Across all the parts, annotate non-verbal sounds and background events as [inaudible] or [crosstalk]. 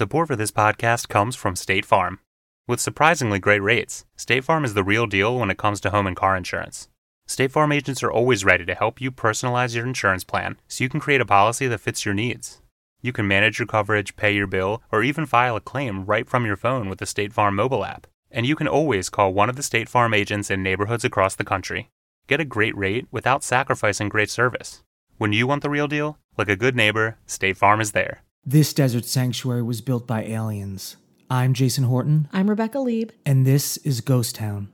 Support for this podcast comes from State Farm. With surprisingly great rates, State Farm is the real deal when it comes to home and car insurance. State Farm agents are always ready to help you personalize your insurance plan so you can create a policy that fits your needs. You can manage your coverage, pay your bill, or even file a claim right from your phone with the State Farm mobile app. And you can always call one of the State Farm agents in neighborhoods across the country. Get a great rate without sacrificing great service. When you want the real deal, like a good neighbor, State Farm is there. This desert sanctuary was built by aliens. I'm Jason Horton, I'm Rebecca Lieb. and this is Ghost Town.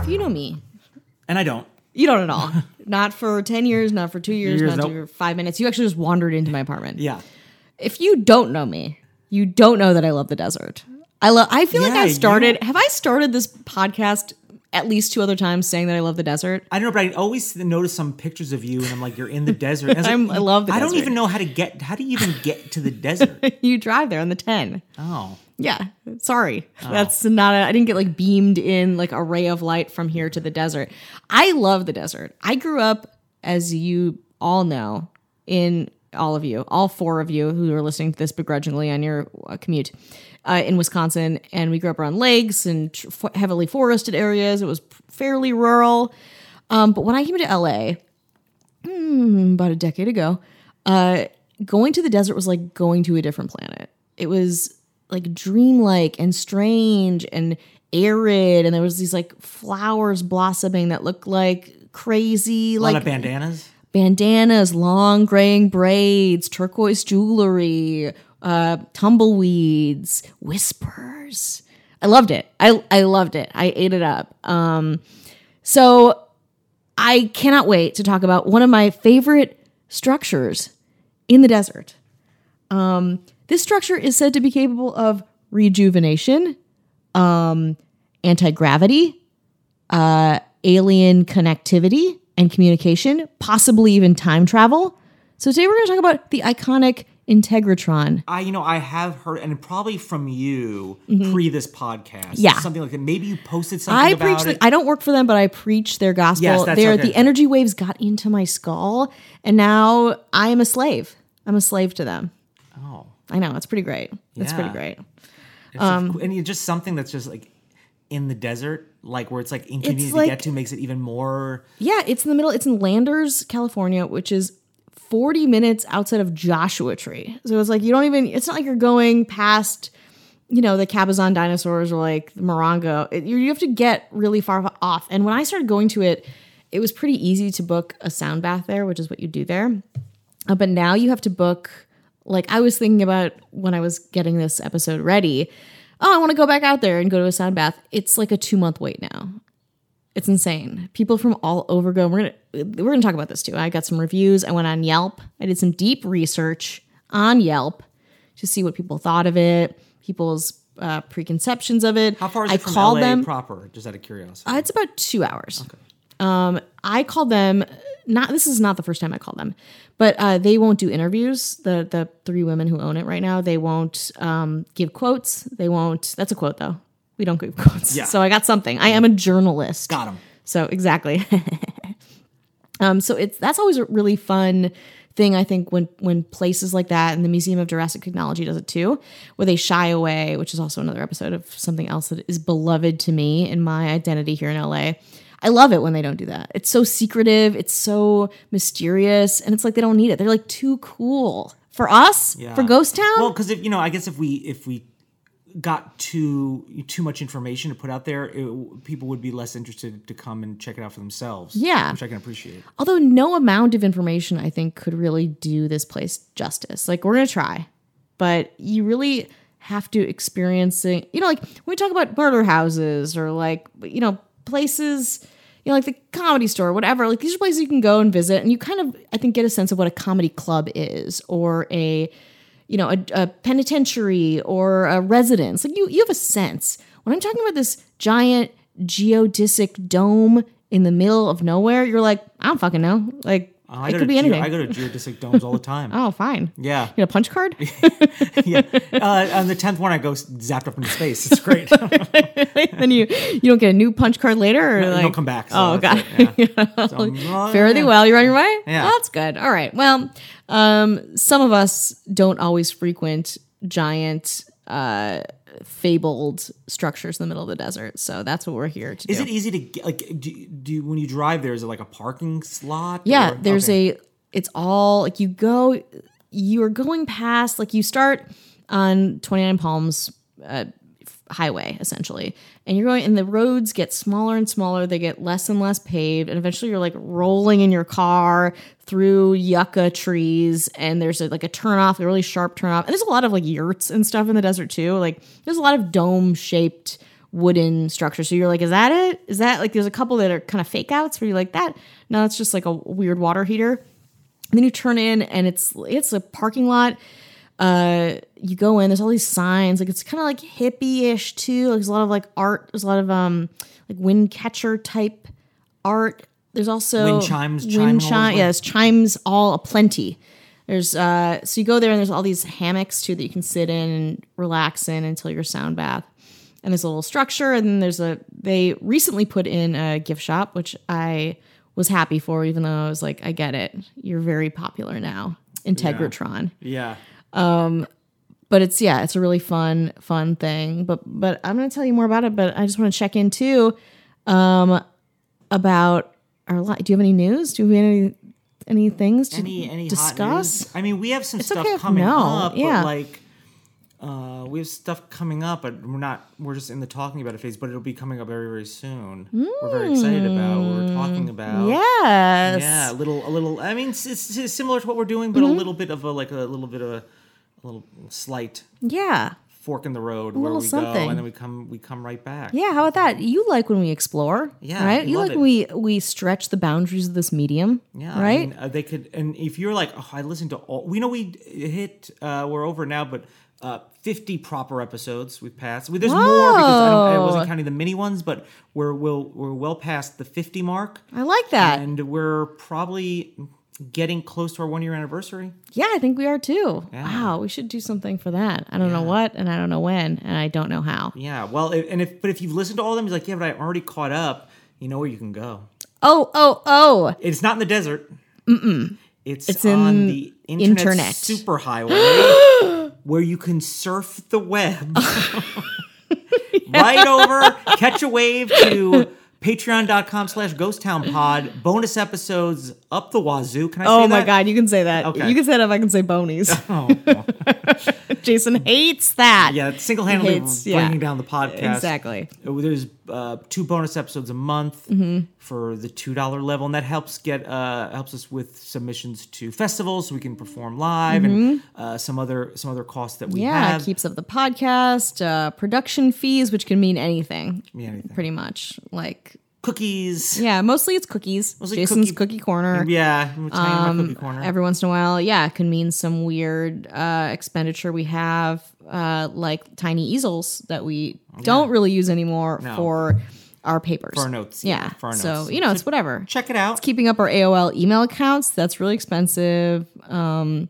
If you know me, And I don't. you don't at all. [laughs] not for 10 years, not for two years, Years, not nope. for five minutes. You actually just wandered into my apartment. Yeah. If you don't know me, you don't know that I love the desert. I love I feel like I started have I started this podcast at least two other times saying that I love the desert? I don't know, but I always notice some pictures of you, and I'm like, you're in the desert. I, [laughs] like, I love the I don't even know how to get. How do you even get to the desert? [laughs] you drive there on the 10. Oh, Yeah, sorry. Oh. That's not a, I didn't get like beamed in like a ray of light from here to the desert. I love the desert. I grew up as you all know in all of you, all four of you who are listening to this begrudgingly on your uh, commute uh, in Wisconsin and we grew up around lakes and tr- heavily forested areas. It was fairly rural. Um, but when I came to LA hmm, about a decade ago, uh, going to the desert was like going to a different planet. It was like dreamlike and strange and arid, and there was these like flowers blossoming that looked like crazy, a lot like of bandanas. Bandanas, long graying braids, turquoise jewelry, uh, tumbleweeds, whispers. I loved it. I I loved it. I ate it up. Um, so I cannot wait to talk about one of my favorite structures in the desert. Um, this structure is said to be capable of rejuvenation, um, anti gravity, uh, alien connectivity and communication, possibly even time travel. So today we're going to talk about the iconic Integratron. I, you know, I have heard, and probably from you pre this podcast. Mm-hmm. Yeah. something like that. Maybe you posted something I about preach. it. The, I don't work for them, but I preach their gospel. Yes, that's They're- okay. The energy waves got into my skull, and now I am a slave. I'm a slave to them. oh, I know it's pretty great. It's pretty great. it's Um, and just something that's just like in the desert, like where it's like inconvenient to like- get to, makes it even more. Yeah, it's in the middle. It's in Landers, California, which is 40 minutes outside of Joshua Tree. So it's like you don't even, it's not like you're going past, you know, the Cabazon dinosaurs or like the Morongo. It, you, you have to get really far off. And when I started going to it, it was pretty easy to book a sound bath there, which is what you do there. Uh, but now you have to book, like, I was thinking about when I was getting this episode ready. Oh, I want to go back out there and go to a sound bath. It's like a two month wait now. It's insane. People from all over go. We're gonna we're gonna talk about this too. I got some reviews. I went on Yelp. I did some deep research on Yelp to see what people thought of it, people's uh, preconceptions of it. How far is I it from called LA them. proper? Just out of curiosity. Uh, it's about two hours. Um, I called them. Not this is not the first time I called them, but uh, they won't do interviews. The the three women who own it right now, they won't um, give quotes. They won't. That's a quote though. We don't give quotes. Yeah. So I got something. I am a journalist. Got him. So exactly. [laughs] um, so it's that's always a really fun thing. I think when when places like that and the Museum of Jurassic Technology does it too, where they shy away, which is also another episode of something else that is beloved to me in my identity here in LA. I love it when they don't do that. It's so secretive, it's so mysterious, and it's like they don't need it. They're like too cool for us, Yeah. for Ghost Town. Well, because if you know, I guess if we if we got too too much information to put out there, it, people would be less interested to come and check it out for themselves. Yeah. which I can appreciate. Although no amount of information I think could really do this place justice. Like we're gonna try, but you really have to experience it. You know, like when we talk about murder houses or like you know places, you know, like the comedy store, whatever. Like these are places you can go and visit, and you kind of I think get a sense of what a comedy club is or a you know, a, a penitentiary or a residence. Like you, you have a sense. When I'm talking about this giant geodesic dome in the middle of nowhere, you're like, I don't fucking know. Like, I it could be geo- anything. I go to geodesic domes all the [laughs] time. oh, fine. Yeah, You get a punch card? [laughs] yeah. Uh, on the tenth one, I go zapped up into space. It's great. [laughs] then you you don't get a new punch card later, or you like don't come back. So oh, god. it, yeah. So, uh, Fare thee yeah. well. You're on your way. Yeah. Well, that's good. All right. Well, um, some of us don't always frequent giant, uh, fabled structures in the middle of the desert, so that's what we're here to Is do. it easy to get, like do, do you, when you drive there? Is it like a parking slot? Yeah, or- there's okay. a. It's all like you go. You are going past like you start on 29 Palms uh, highway essentially, and you're going, and the roads get smaller and smaller. They get less and less paved, and eventually you're like rolling in your car through yucca trees, and there's a, like a turnoff, a really sharp turnoff, and there's a lot of like yurts and stuff in the desert too. Like there's a lot of dome shaped wooden structure. So you're like, is that it? Is that like there's a couple that are kind of fake outs where you're like that? No, it's just like a weird water heater. And then you turn in and it's it's a parking lot. Uh you go in, there's all these signs, like it's kind of like hippie-ish too. Like there's a lot of like art, there's a lot of um like wind catcher type art. There's also Wind chimes, chime wind holes, chi- like- yeah, there's chimes all aplenty. There's uh so you go there and there's all these hammocks too that you can sit in and relax in until your sound bath and there's a little structure and then there's a they recently put in a gift shop which i was happy for even though i was like i get it you're very popular now integratron yeah. But it's yeah it's a really fun fun thing but but i'm going to tell you more about it but i just want to check in too um about our li do you have any news do we have any any things to Any any discuss? I mean, we have some stuff okay coming no, up, yeah. but like. Uh, we have stuff coming up, but we're not. We're just in the talking about it phase, but it'll be coming up very, very soon. We're very excited about what we're talking about. yes Yeah, a little, a little. I mean, it's, it's, it's similar to what we're doing, but Mm-hmm. a little bit of a like a little bit of a little slight yeah fork in the road where we something. go, and then we come we come right back. Yeah, how about that? You like when we explore, Yeah, right? You like it. when we we stretch the boundaries of this medium, Yeah, right? I mean, uh, they could, and if you're like, oh, I listened to all. We know we hit. Uh, we're over now, but uh, 50 proper episodes we've passed. Well, There's more because I, don't, I wasn't counting the mini ones, but we're we'll, we're well past the 50 mark, I like that. and we're probably getting close to our one year anniversary. yeah, I think we are too. Wow, we should do something for that. I don't know what, and I don't know when, and I don't know how. Yeah, well, if, and if but if you've listened to all of them, he's like, yeah, but I'm already caught up. You know where you can go. Oh, oh, oh! It's not in the desert. Mm-mm. It's, It's on in the internet, internet. superhighway [gasps] where you can surf the web [laughs] [laughs] right over, catch a wave to [laughs] patreon.com slash ghost town pod. Bonus episodes up the wazoo. Can I oh say Oh my that? god, you can say that. Okay. You can say that if I can say bonies. [laughs] Oh. Jason hates that. Yeah, single handedly bringing yeah. down the podcast. exactly. There's uh, two bonus episodes a month Mm-hmm. for the two dollar level, and that helps get uh, helps us with submissions to festivals, so we can perform live, and uh, some other some other costs that we Mm-hmm. Yeah, have. it keeps up the podcast, uh, production fees, which can mean anything, Yeah, anything. pretty much. Like, Cookies. yeah, mostly it's cookies. Mostly Jason's cookie- cookie, corner. Yeah, I'm telling Um, cookie corner. Every once in a while, yeah, it can mean some weird uh, expenditure we have, uh, like tiny easels that we don't really use anymore No. for our papers. For our notes, Yeah. yeah, for our so, notes. you know, it's whatever. Check it out. It's keeping up our AOL email accounts, that's really expensive. Um,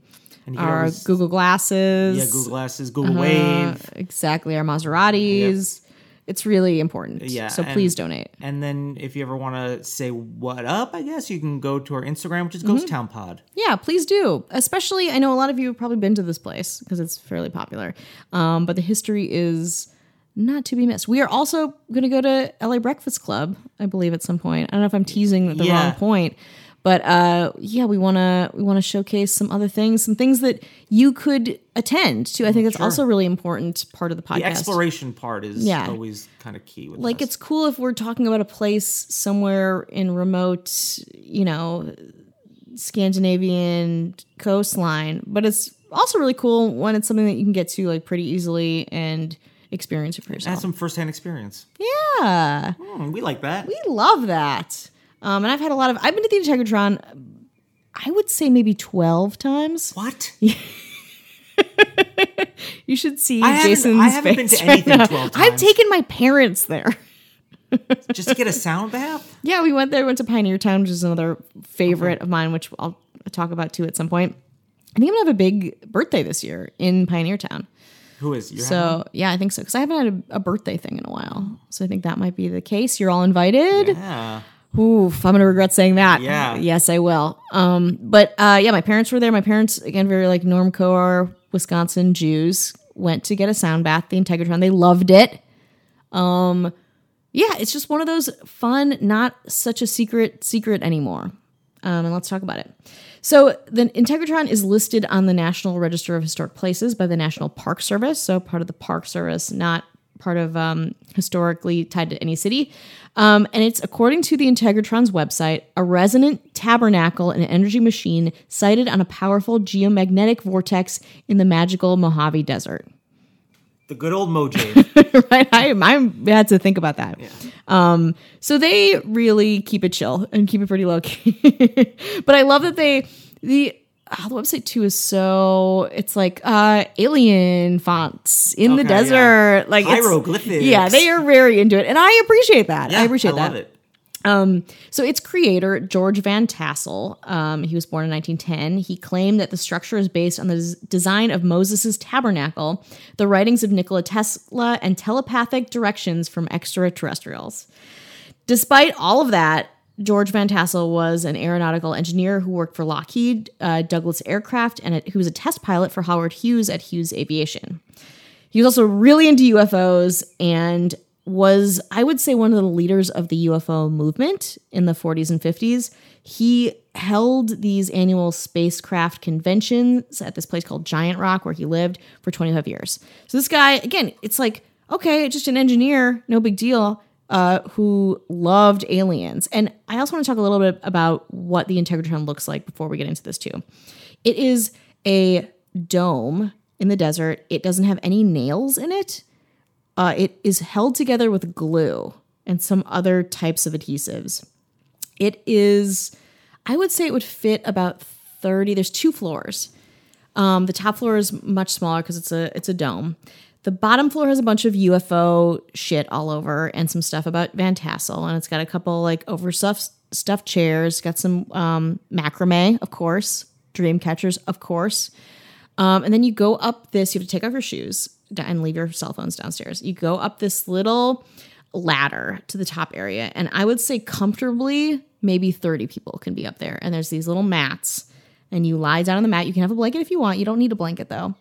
our always- Google Glasses. yeah, Google Glasses, Google uh, Wave. exactly. Our Maseratis. It's really important. Yeah, So and- please donate. And then if you ever want to say what up, I guess you can go to our Instagram, which is Mm-hmm. Ghost Town Pod. Yeah, please do. Especially, I know a lot of you have probably been to this place because it's fairly popular. Um, but the history is not to be missed. We are also going to go to LA Breakfast Club, I believe, at some point. I don't know if I'm teasing the Yeah. wrong point, but uh, yeah, we want to we want to showcase some other things, some things that you could attend to. I think that's also a really important part of the podcast. The exploration part is Yeah. always kind of key with like us. it's cool if we're talking about a place somewhere in remote you know scandinavian coastline but it's also really cool when it's something that you can get to like pretty easily and experience it for Have yourself some firsthand experience. yeah Hmm, we like that. we love that um, and i've had a lot of i've been to the integratron i would say maybe 12 times What? [laughs] you should see I haven't- jason's I haven't been to right anything now. 12 i've taken my parents there [laughs] just to get a sound bath. Yeah, we went there. Went to Pioneer Town, which is another favorite of mine, which I'll talk about too at some point. I think I'm gonna have a big birthday this year in Pioneer Town. Who is you? So yeah, I think so because I haven't had a, a birthday thing in a while. So I think that might be the case. You're all invited. yeah. Oof, I'm gonna regret saying that. Yeah. Yes, I will. Um, but uh, yeah, my parents were there. My parents, again, very like normcore Wisconsin Jews, went to get a sound bath, the Integratron. They loved it. Um, yeah, it's just one of those fun, not such a secret secret anymore. Um, and let's talk about it. So the Integratron is listed on the National Register of Historic Places by the National Park Service. So part of the Park Service, not part of um, historically tied to any city. Um, and it's according to the Integratron's website, a resonant tabernacle and energy machine sited on a powerful geomagnetic vortex in the magical Mojave Desert. The good old Mojave. [laughs] right? I, I had to think about that. Um, so they really keep it chill and keep it pretty low key. [laughs] but I love that they the oh, the website too is so it's like uh alien fonts in the Okay, yeah. desert, like it's- Hieroglyphics. Yeah, they are very into it, and I appreciate that. I appreciate I that. love it. So its creator, George Van Tassel, um, he was born in 1910. He claimed that the structure is based on the des- design of Moses' tabernacle, the writings of Nikola Tesla, and telepathic directions from extraterrestrials. Despite all of that, George Van Tassel was an aeronautical engineer who worked for Lockheed, uh, Douglas Aircraft, and who was a test pilot for Howard Hughes at Hughes Aviation. He was also really into UFOs and was, I would say, one of the leaders of the UFO movement in the 40s and 50s. He held these annual spacecraft conventions at this place called Giant Rock, where he lived for 25 years. So this guy, again, it's like, okay, just an engineer, no big deal, uh, who loved aliens. And I also want to talk a little bit about what the Integratron looks like before we get into this too. It is a dome in the desert. It doesn't have any nails in it. Uh, it is held together with glue and some other types of adhesives. It is, I would say it would fit about 30. There's two floors. Um, the top floor is much smaller because it's a it's a dome. The bottom floor has a bunch of UFO shit all over and some stuff about Van Tassel, and it's got a couple like overstuffed stuffed chairs. Got some um, macrame, of course, dream catchers, of course. Um, and then you go up this. You have to take off your shoes and leave your cell phones downstairs. You go up this little ladder to the top area, and I would say comfortably maybe 30 people can be up there. And there's these little mats, and you lie down on the mat. You can have a blanket if you want. You don't need a blanket though.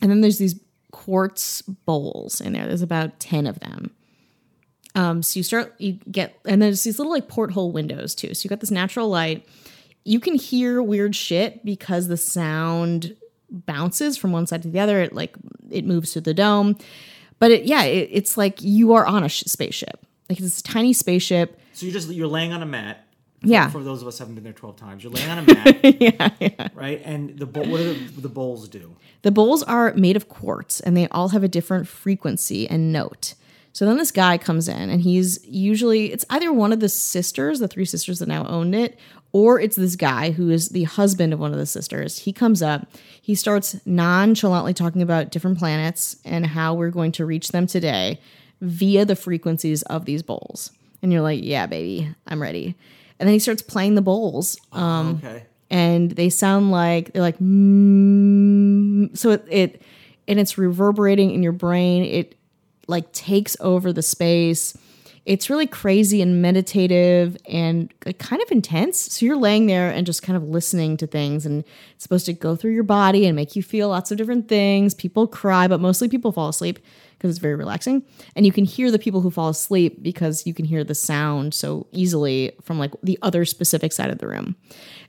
And then there's these quartz bowls in there. There's about 10 of them. Um, so you start, you get, and there's these little like porthole windows too. So you got this natural light. You can hear weird shit because the sound bounces from one side to the other. It like, it moves through the dome. But it, yeah, it, it's like you are on a sh- spaceship. Like it's a tiny spaceship. So you're just you're laying on a mat. Yeah. For those of us who haven't been there twelve times, you're laying on a mat. [laughs] yeah, yeah. Right, and the. What do the, the bowls do? The bowls are made of quartz and they all have a different frequency and note. So then this guy comes in and he's usually, it's either one of the sisters, the three sisters that now owned it, or it's this guy who is the husband of one of the sisters. He comes up, he starts nonchalantly talking about different planets and how we're going to reach them today via the frequencies of these bowls. And you're like, yeah, baby, I'm ready. And then he starts playing the bowls. Um, Okay. and they sound like they're like mm, so it, it and it's reverberating in your brain it like takes over the space it's really crazy and meditative and kind of intense. So you're laying there and just kind of listening to things and it's supposed to go through your body and make you feel lots of different things. People cry but mostly people fall asleep because it's very relaxing. And you can hear the people who fall asleep because you can hear the sound so easily from like the other specific side of the room.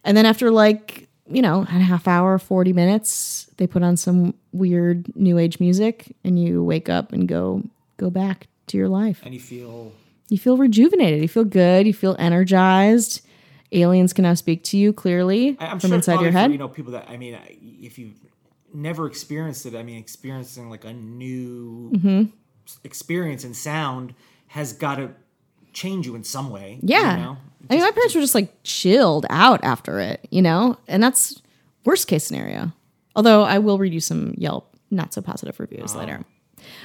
And then after like you know a half hour 40 minutes they put on some weird new age music and you wake up and go go back to your life. And you feel you feel rejuvenated you feel good you feel energized aliens can now speak to you clearly I'm from sure inside your head For, you know, people that I mean, if you've never experienced it, I mean, experiencing like a new Mm-hmm. experience and sound has got to change you in some way. Yeah. You know? I mean, my parents were just like chilled out after it, you know? And that's worst case scenario. Although I will read you some Yelp not so positive reviews later.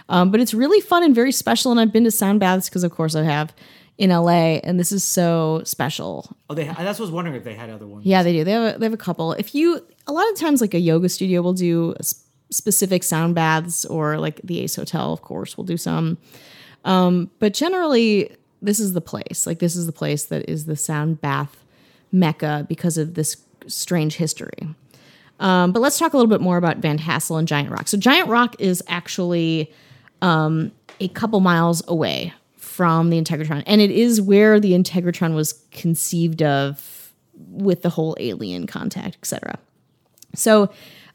Um, but it's really fun and very special. And I've been to sound baths because, of course, I have in LA, and this is so special. Oh, they. That's what I was wondering if they had other ones. Yeah, they do. They have a, they have a couple. If you a lot of times like a yoga studio will do specific sound baths, or like the Ace Hotel, of course, will do some. Um, but generally, this is the place. Like this is the place that is the sound bath mecca because of this strange history. Um, but let's talk a little bit more about Van Tassel and Giant Rock. So Giant Rock is actually um, a couple miles away from the Integratron, and it is where the Integratron was conceived of with the whole alien contact, etc. So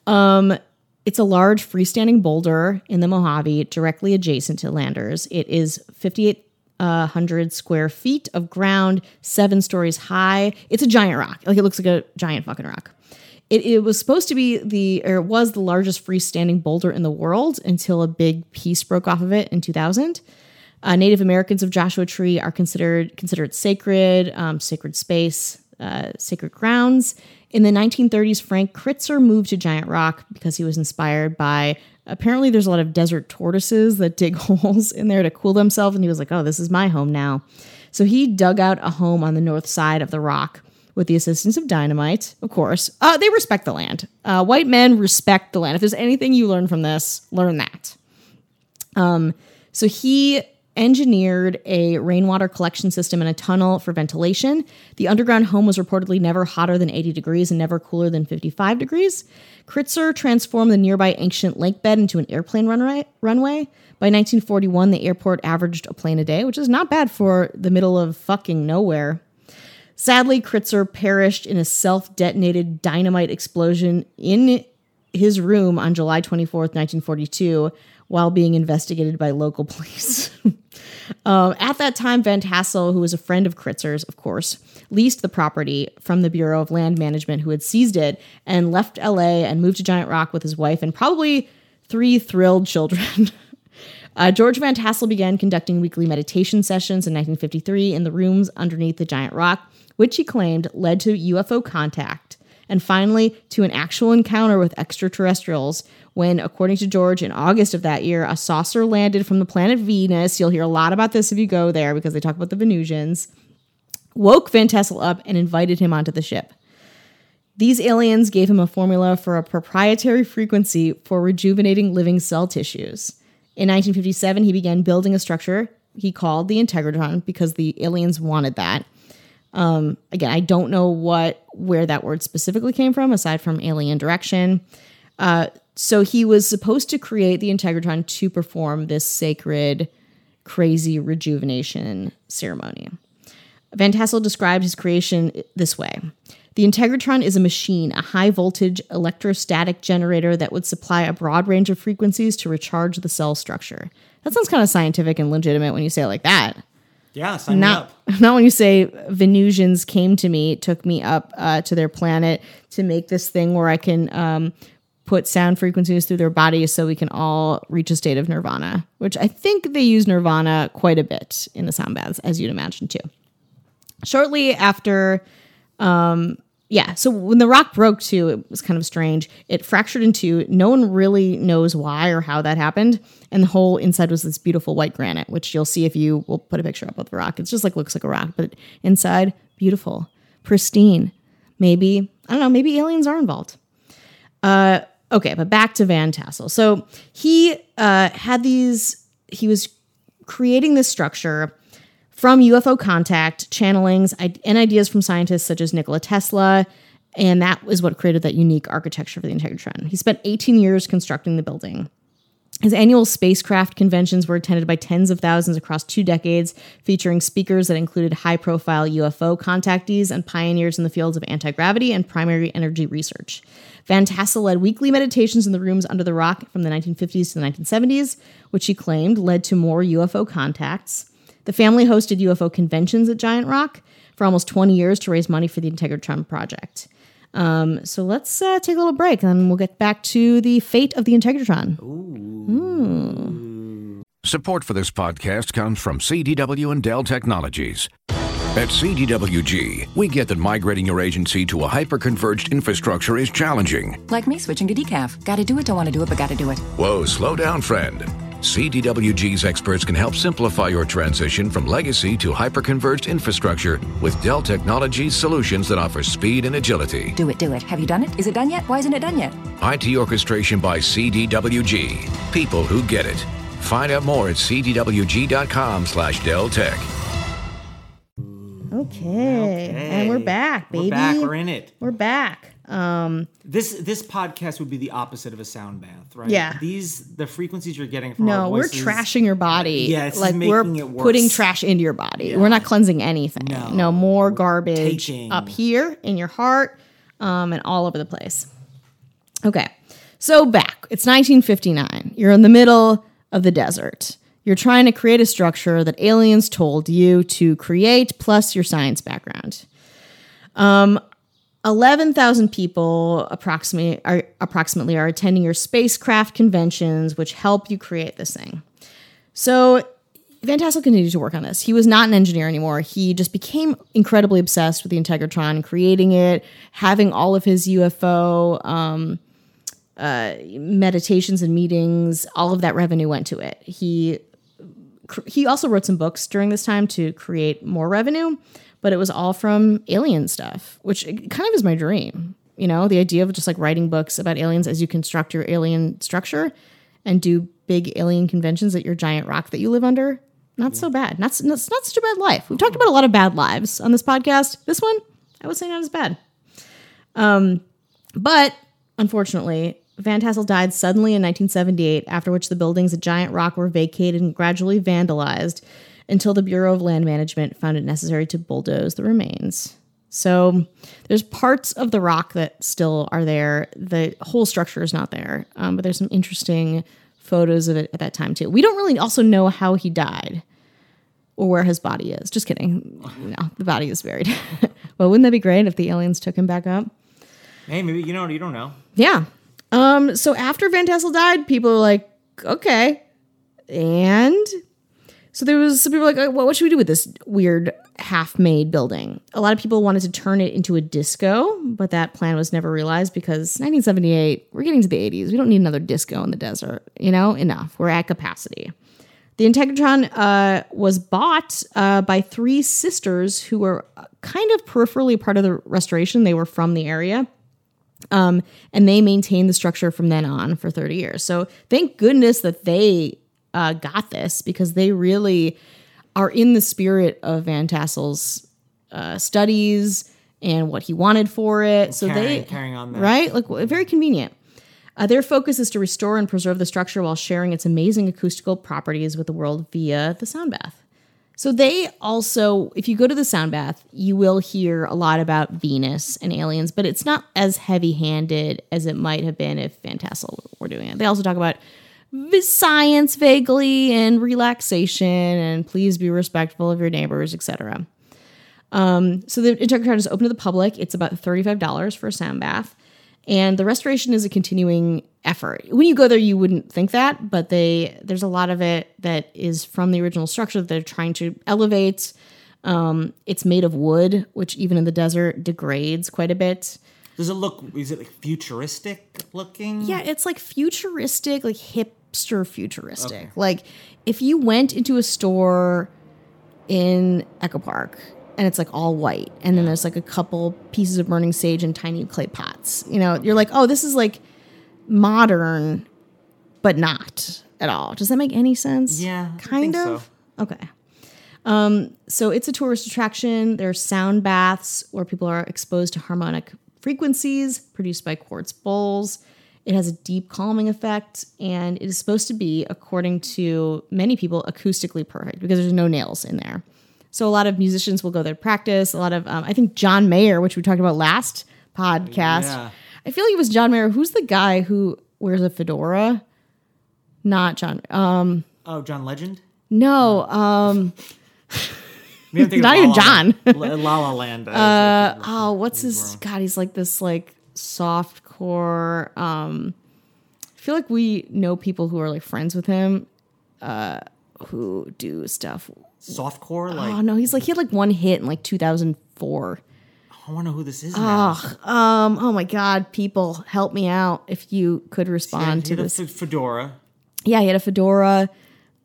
um, it's a large freestanding boulder in the Mojave, directly adjacent to Landers. It is 5,800 square feet of ground, seven stories high. It's a giant rock. Like it looks like a giant fucking rock. It, it was supposed to be the, or it was the largest freestanding boulder in the world until a big piece broke off of it in 2000. Uh, Native Americans of Joshua Tree are considered considered sacred, um, sacred space, uh, sacred grounds. In the 1930s, Frank Critzer moved to Giant Rock because he was inspired by. Apparently, there's a lot of desert tortoises that dig [laughs] holes in there to cool themselves, and he was like, "Oh, this is my home now." So he dug out a home on the north side of the rock with the assistance of dynamite, of course. Uh, they respect the land. Uh, white men respect the land. If there's anything you learn from this, learn that. Um, so he engineered a rainwater collection system and a tunnel for ventilation. The underground home was reportedly never hotter than 80 degrees and never cooler than 55 degrees. Critzer transformed the nearby ancient lake bed into an airplane runway. runway. By 1941, the airport averaged a plane a day, which is not bad for the middle of fucking nowhere. Sadly, Critzer perished in a self detonated dynamite explosion in his room on July 24th, 1942, while being investigated by local [laughs] police. um, at that time, Van Tassel, who was a friend of Critzer's, of course, leased the property from the Bureau of Land Management, who had seized it, and left LA and moved to Giant Rock with his wife and probably three thrilled children. [laughs] Uh, George Van Tassel began conducting weekly meditation sessions in 1953 in the rooms underneath the giant rock, which he claimed led to UFO contact and finally to an actual encounter with extraterrestrials when, according to George, in August of that year, a saucer landed from the planet Venus. You'll hear a lot about this if you go there because they talk about the Venusians. Woke Van Tassel up and invited him onto the ship. These aliens gave him a formula for a proprietary frequency for rejuvenating living cell tissues. In 1957, he began building a structure he called the Integratron because the aliens wanted that. Um, again, I don't know what where that word specifically came from, aside from alien direction. Uh, so he was supposed to create the Integratron to perform this sacred, crazy rejuvenation ceremony. Van Tassel described his creation this way. The Integratron is a machine, a high voltage electrostatic generator that would supply a broad range of frequencies to recharge the cell structure. That sounds kind of scientific and legitimate when you say it like that. Yeah, sign me Not, up. [laughs] not when you say Venusians came to me, took me up uh, to their planet to make this thing where I can um, put sound frequencies through their bodies so we can all reach a state of nirvana, which I think they use nirvana quite a bit in the sound baths, as you'd imagine too. Shortly after um, yeah, so when the rock broke too, it was kind of strange. It fractured in two. No one really knows why or how that happened. And the whole inside was this beautiful white granite, which you'll see if you will put a picture up of the rock. It's just like looks like a rock, but inside, beautiful, pristine. Maybe, I don't know, maybe aliens are involved. Uh, okay, but back to Van Tassel. So he uh, had these, he was creating this structure from UFO contact, channelings, and ideas from scientists such as Nikola Tesla. And that is what created that unique architecture for the Integratron. He spent 18 years constructing the building. His annual spacecraft conventions were attended by tens of thousands across two decades, featuring speakers that included high profile UFO contactees and pioneers in the fields of anti gravity and primary energy research. Van Tassel led weekly meditations in the rooms under the rock from the 1950s to the 1970s, which he claimed led to more UFO contacts. The family hosted UFO conventions at Giant Rock for almost 20 years to raise money for the Integratron project. Um, so let's uh, take a little break and then we'll get back to the fate of the Integratron. Support for this podcast comes from CDW and Dell Technologies. At CDWG, we get that migrating your agency to a hyper-converged infrastructure is challenging. Like me switching to decaf. Gotta do it, don't want to do it, but gotta do it. Whoa, slow down, friend. CDWG's experts can help simplify your transition from legacy to hyperconverged infrastructure with Dell Technologies solutions that offer speed and agility. Do it, do it. Have you done it? Is it done yet? Why isn't it done yet? IT orchestration by CDWG. People who get it. Find out more at cdwg.com slash Dell Tech. Okay. And we're back, baby. We're back. We're in it. We're back. Um, This this podcast would be the opposite of a sound bath, right? Yeah. These the frequencies you're getting from our no, we're trashing your body. Yeah, it's like we're it worse. putting trash into your body. We're not cleansing anything. No. No, more garbage taking- up here in your heart um, and all over the place. Okay. So back, it's 1959. You're in the middle of the desert. You're trying to create a structure that aliens told you to create, plus your science background. Um, 11,000 people approximately are, approximately are attending your spacecraft conventions, which help you create this thing. So Van Tassel continued to work on this. He was not an engineer anymore. He just became incredibly obsessed with the Integratron, creating it, having all of his UFO um, uh, meditations and meetings. All of that revenue went to it. He he also wrote some books during this time to create more revenue, but it was all from alien stuff, which kind of is my dream. You know, the idea of just like writing books about aliens as you construct your alien structure and do big alien conventions at your giant rock that you live under. Not so bad. Not, not, not such a bad life. We've talked about a lot of bad lives on this podcast. This one, I would say not as bad. Um, but unfortunately, Van Tassel died suddenly in 1978, after which the buildings at Giant Rock were vacated and gradually vandalized until the Bureau of Land Management found it necessary to bulldoze the remains. So there's parts of the rock that still are there. The whole structure is not there, um, but there's some interesting photos of it at that time too. We don't really also know how he died or where his body is. Just kidding. No, the body is buried. [laughs] well, wouldn't that be great if the aliens took him back up? Hey, maybe you know you don't know. Yeah. Um, so after Van Tassel died, people were like, okay. And so there was some people like, well, what should we do with this weird half-made building? A lot of people wanted to turn it into a disco, but that plan was never realized because 1978, we're getting to the 80s. We don't need another disco in the desert. You know, enough. We're at capacity. The Integratron uh, was bought uh, by three sisters who were kind of peripherally part of the restoration. They were from the area. Um, and they maintained the structure from then on for 30 years. So thank goodness that they uh, got this because they really are in the spirit of Van Tassel's uh, studies and what he wanted for it. So Carrying- they carrying on that. right, like very convenient. Uh, their focus is to restore and preserve the structure while sharing its amazing acoustical properties with the world via the sound bath. So they also, if you go to the sound bath, you will hear a lot about Venus and aliens, but it's not as heavy-handed as it might have been if Van Tassel were doing it. They also talk about science vaguely and relaxation and please be respectful of your neighbors, etc. Um, so the Integratron is open to the public. It's about $35 for a sound bath. And the restoration is a continuing effort. When you go there, you wouldn't think that, but they there's a lot of it that is from the original structure that they're trying to elevate. Um, it's made of wood, which even in the desert degrades quite a bit. Does it look? Is it like futuristic looking? Yeah, it's like futuristic, like hipster futuristic. Like if you went into a store in Echo Park and it's like all white, and then there's like a couple pieces of burning sage and tiny clay pots. You know, you're like, oh, this is like modern, but not at all. Does that make any sense? Yeah, kind think so. of. Okay. Um, so it's a tourist attraction. There's sound baths where people are exposed to harmonic frequencies produced by quartz bowls. It has a deep calming effect, and it is supposed to be, according to many people, acoustically perfect because there's no nails in there. So a lot of musicians will go there to practice. A lot of, um, I think John Mayer, which we talked about last podcast. Yeah. I feel like it was John Mayer. Who's the guy who wears a fedora? Not John. Um, Oh, John Legend. no. Um, [laughs] Maybe I'm thinking [laughs] Not of even La La John. La La La Land. Uh, oh, what's his? God, he's like this like soft core. Um, I feel like we know people who are like friends with him, uh, who do stuff. softcore. Like Oh no, he's like he had like one hit in like 2004. I want to know who this is. now. Um, oh my God, people, help me out if you could respond to this. fedora. Yeah, he had a fedora.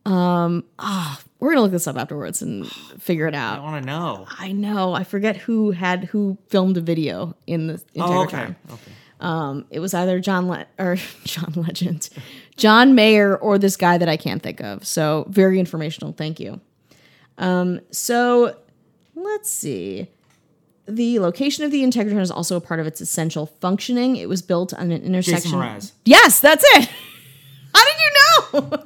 Um, ah, we're gonna look this up afterwards and figure it out. I want to know. I know. I forget who had who filmed a video in the Oh, Integratron. okay. Okay. Um, it was either John Le- or [laughs] John Legend, John Mayer, or this guy that I can't think of. So very informational. Thank you. Um, so let's see. The location of the Integratron is also a part of its essential functioning. It was built on an intersection. Mraz. Yes, that's it. [laughs] How did you know?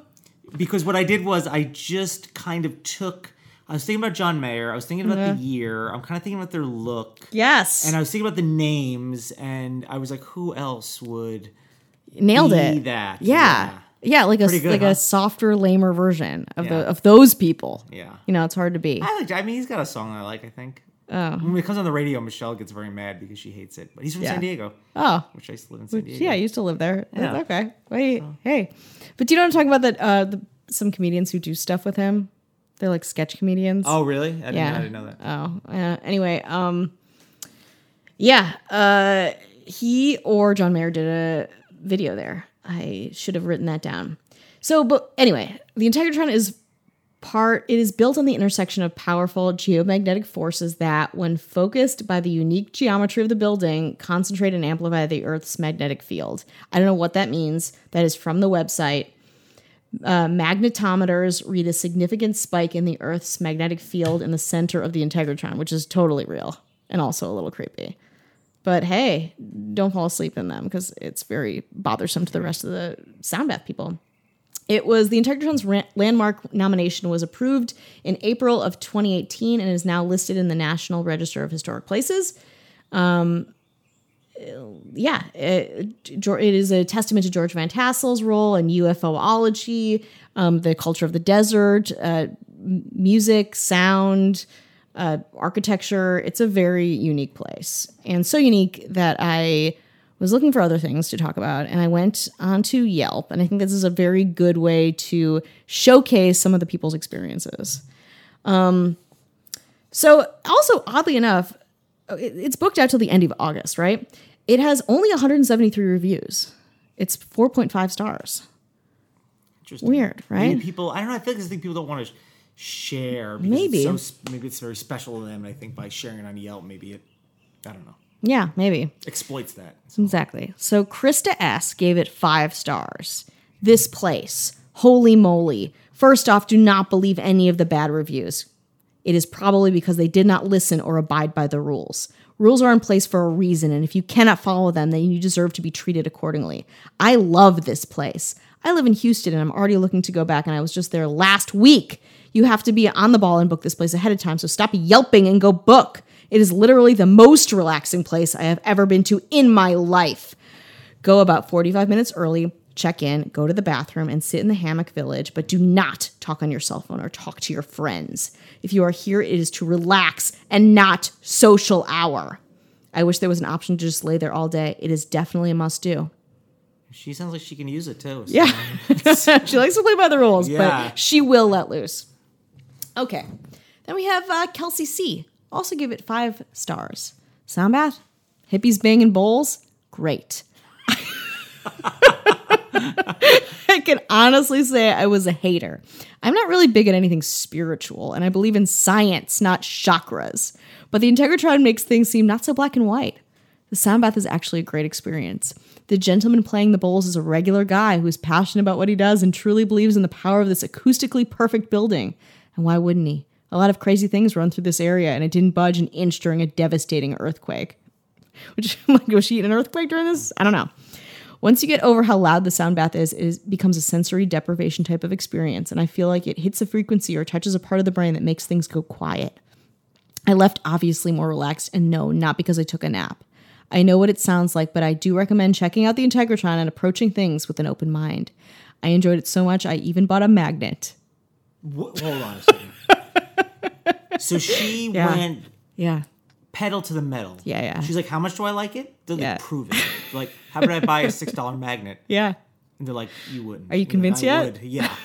Because what I did was I just kind of took. I was thinking about John Mayer. I was thinking about the year. I'm kind of thinking about their look. yes, And I was thinking about the names, and I was like, who else would nailed be it. that? Yeah. Yeah, like a good, like huh? a softer, lamer version of the of those people. Yeah. You know, it's hard to be. I like. I mean, he's got a song I like. I think. Oh. When it comes on the radio, Michelle gets very mad because she hates it. But he's from Yeah. San Diego, Oh, which I used to live in San Diego. yeah, I used to live there. Yeah. Okay. Wait, hey. But do you know what I'm talking about? That uh, the, some comedians who do stuff with him, they're like sketch comedians. Oh, really? I didn't, yeah. know, I didn't know that. Oh, uh, anyway, um, yeah, uh, he or John Mayer did a video there. I should have written that down. So, but anyway, the Integratron is part it is built on the intersection of powerful geomagnetic forces that when focused by the unique geometry of the building concentrate and amplify the earth's magnetic field i don't know what that means that is from the website uh, magnetometers read a significant spike in the earth's magnetic field in the center of the integratron which is totally real and also a little creepy but hey don't fall asleep in them because it's very bothersome to the rest of the sound bath people it was the Integratron's ra- landmark nomination was approved in April of 2018 and is now listed in the National Register of Historic Places. Um, yeah, it, it is a testament to George Van Tassel's role in UFOology, um, the culture of the desert, uh, music, sound, uh, architecture. It's a very unique place, and so unique that I was looking for other things to talk about, and I went onto Yelp, and I think this is a very good way to showcase some of the people's experiences. Um, so, also oddly enough, it's booked out till the end of August, right? It has only 173 reviews. It's 4.5 stars. Interesting. Weird, Maybe right? people, I don't know. I feel like I think people don't want to share. Because Maybe. It's so, maybe it's very special to them. And I think by sharing it on Yelp, maybe it, I don't know, Yeah, maybe. exploits that. Exactly. So Krista S gave it five stars. This place, holy moly. First off, do not believe any of the bad reviews. It is probably because they did not listen or abide by the rules. Rules are in place for a reason, and if you cannot follow them, then you deserve to be treated accordingly. I love this place. I live in Houston and I'm already looking to go back, and I was just there last week. You have to be on the ball and book this place ahead of time, so stop yelping and go book. It is literally the most relaxing place I have ever been to in my life. Go about 45 minutes early, check in, go to the bathroom, and sit in the hammock village, but do not talk on your cell phone or talk to your friends. If you are here, it is to relax and not social hour. I wish there was an option to just lay there all day. It is definitely a must do. She sounds like she can use it too. so- Yeah. [laughs] she likes to play by the rules, Yeah. but she will let loose. Okay. Then we have uh, Kelsey C. Also give it five stars. Sound bath? Hippies banging bowls? Great. [laughs] I can honestly say I was a hater. I'm not really big at anything spiritual, and I believe in science, not chakras. But the Integratron makes things seem not so black and white. The sound bath is actually a great experience. The gentleman playing the bowls is a regular guy who is passionate about what he does and truly believes in the power of this acoustically perfect building. And why wouldn't he? A lot of crazy things run through this area, and it didn't budge an inch during a devastating earthquake. Which, like, was she in an earthquake during this? I don't know. Once you get over how loud the sound bath is, it becomes a sensory deprivation type of experience, and I feel like it hits a frequency or touches a part of the brain that makes things go quiet. I left obviously more relaxed, and no, not because I took a nap. I know what it sounds like, but I do recommend checking out the Integratron and approaching things with an open mind. I enjoyed it so much, I even bought a magnet. Wh- hold on a second. [laughs] so she Yeah. went Yeah. Pedal to the metal. Yeah, yeah. She's like, "How much do I like it?" They're like, Yeah. "Prove it." They're like, "How about I buy a six dollar magnet?" [laughs] Yeah. And they're like, "You wouldn't." Are you You're like, convinced "I yet?" would." Yeah.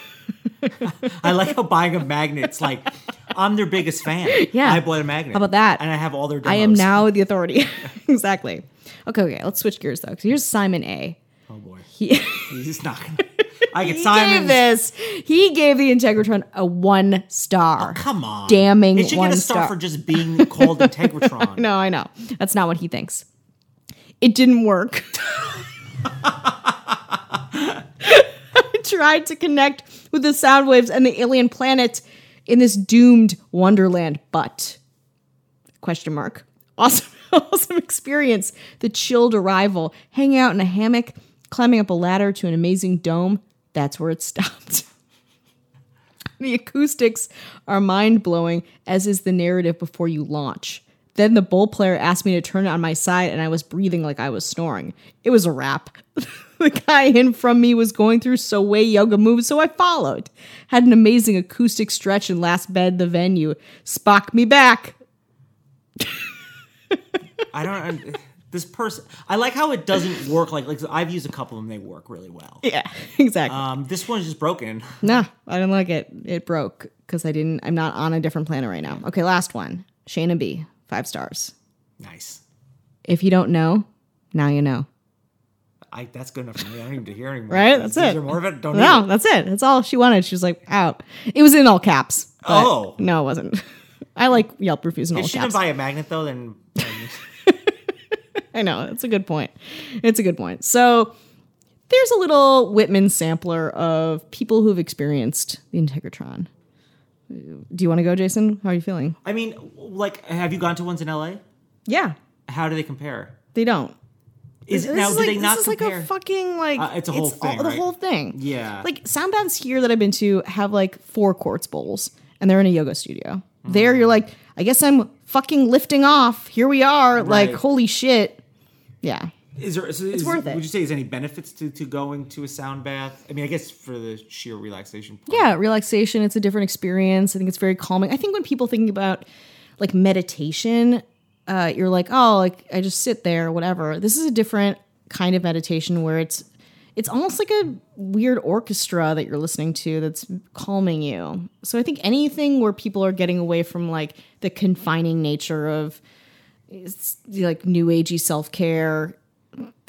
[laughs] I like how buying a magnet's like I'm their biggest fan. Yeah. I bought a magnet. How about that? And I have all their. Demos. I am now the authority. [laughs] exactly. Okay, okay, let's switch gears though. 'cause here's Simon A. Oh boy, He, he's not gonna. I get he Simons. gave this. He gave the Integratron a one star. Oh, come on, Damning It should one get a star, star. for just being called Integratron. [laughs] No, I know. That's not what he thinks. It didn't work. [laughs] I tried to connect with the sound waves and the alien planet in this doomed wonderland, but question mark. [laughs] Awesome, awesome experience. The chilled arrival, hanging out in a hammock, climbing up a ladder to an amazing dome. That's where it stopped. [laughs] The acoustics are mind blowing, as is the narrative before you launch. Then the bowl player asked me to turn it on my side, and I was breathing like I was snoring. It was a wrap. [laughs] the guy in from me was going through so way yoga moves, so I followed. Had an amazing acoustic stretch and last bed the venue. Spock me back. [laughs] I don't. This person, I like how it doesn't [laughs] work. Like, like I've used a couple of them; they work really well. Yeah, [laughs] exactly. Um, this one's just broken. Nah, I didn't like it. It broke because I didn't. I'm not on a different planet right now. Okay, last one. Shayna B. Five stars. Nice. If you don't know, now you know. I that's good enough for me. I don't need to hear anymore. Right? Is That's it. there more of it? Don't No, that's it. That's all she wanted. She was like, out. It was in all caps. Oh. No, it wasn't. [laughs] I like Yelp reviews in all caps. If she didn't buy a magnet though, then [laughs] I know. It's a good point. It's a good point. So there's a little Whitman sampler of people who've experienced the Integratron. Do you want to go, Jason? How are you feeling? I mean, like, have you gone to ones in LA? Yeah, How do they compare? they don't. Is This now is do like, they not this is compare? like a fucking like Uh, it's a whole thing, all- the whole thing. Yeah. Like sound baths here that I've been to have like four quartz bowls, and they're in a yoga studio. There, you're like, I guess I'm fucking lifting off. Here we are. Like, holy shit. Yeah. Is there? So is, worth it. Would you say there's any benefits to, to going to a sound bath? I mean, I guess for the sheer relaxation. Part. Yeah, relaxation. It's a different experience. I think it's very calming. I think when people think about like meditation, uh, you're like, oh, like I just sit there, whatever. This is a different kind of meditation where it's it's almost like a weird orchestra that you're listening to that's calming you. So I think anything where people are getting away from like the confining nature of like new agey self care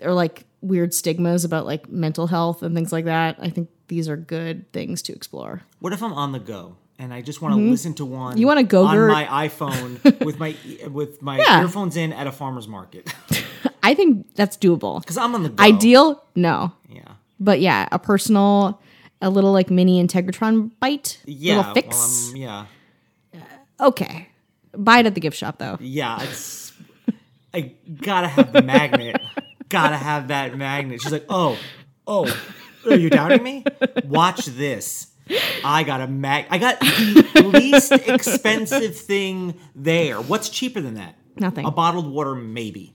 or like weird stigmas about like mental health and things like that. I think these are good things to explore. What if I'm on the go and I just want to listen to one? Mm-hmm. You wanna go, on my iPhone with my with my [laughs] Yeah. earphones in at a farmer's market [laughs] I think that's doable. because I'm on the go. Ideal? No. Yeah. But yeah, a personal, a little like mini Integratron bite, Yeah. little fix. Well, yeah. Uh, okay. Buy it at the gift shop though. Yeah. It's. I gotta have the magnet. [laughs] gotta have that magnet. She's like, oh, oh, are you doubting me? Watch this. I got a mag. I got the least [laughs] expensive thing there. What's cheaper than that? Nothing. A bottled water, maybe.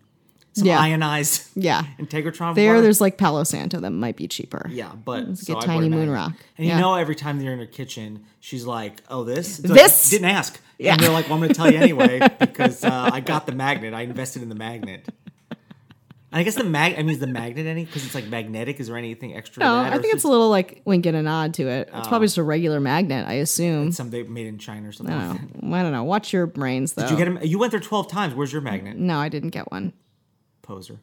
Some Yeah. ionized Yeah. [laughs] Integratron There, water. there's like Palo Santo that might be cheaper. Yeah, but It's so like a I tiny moon rock. And Yeah. you know, every time they're in her kitchen, she's like, "Oh, this, This? like, didn't ask." Yeah. and they're like, "Well, I'm going to tell you anyway [laughs] because uh, I got the magnet. I invested in the magnet." And I guess the mag. I mean, is the magnet any? Because it's like magnetic. Is there anything extra? No, I think it's just a little like wink and a nod to it. It's Oh. probably just a regular magnet, I assume. something made in China or something. I don't know. I don't know. Watch your brains though. Did you get him? You went there twelve times. Where's your magnet? No, I didn't get one. Poser.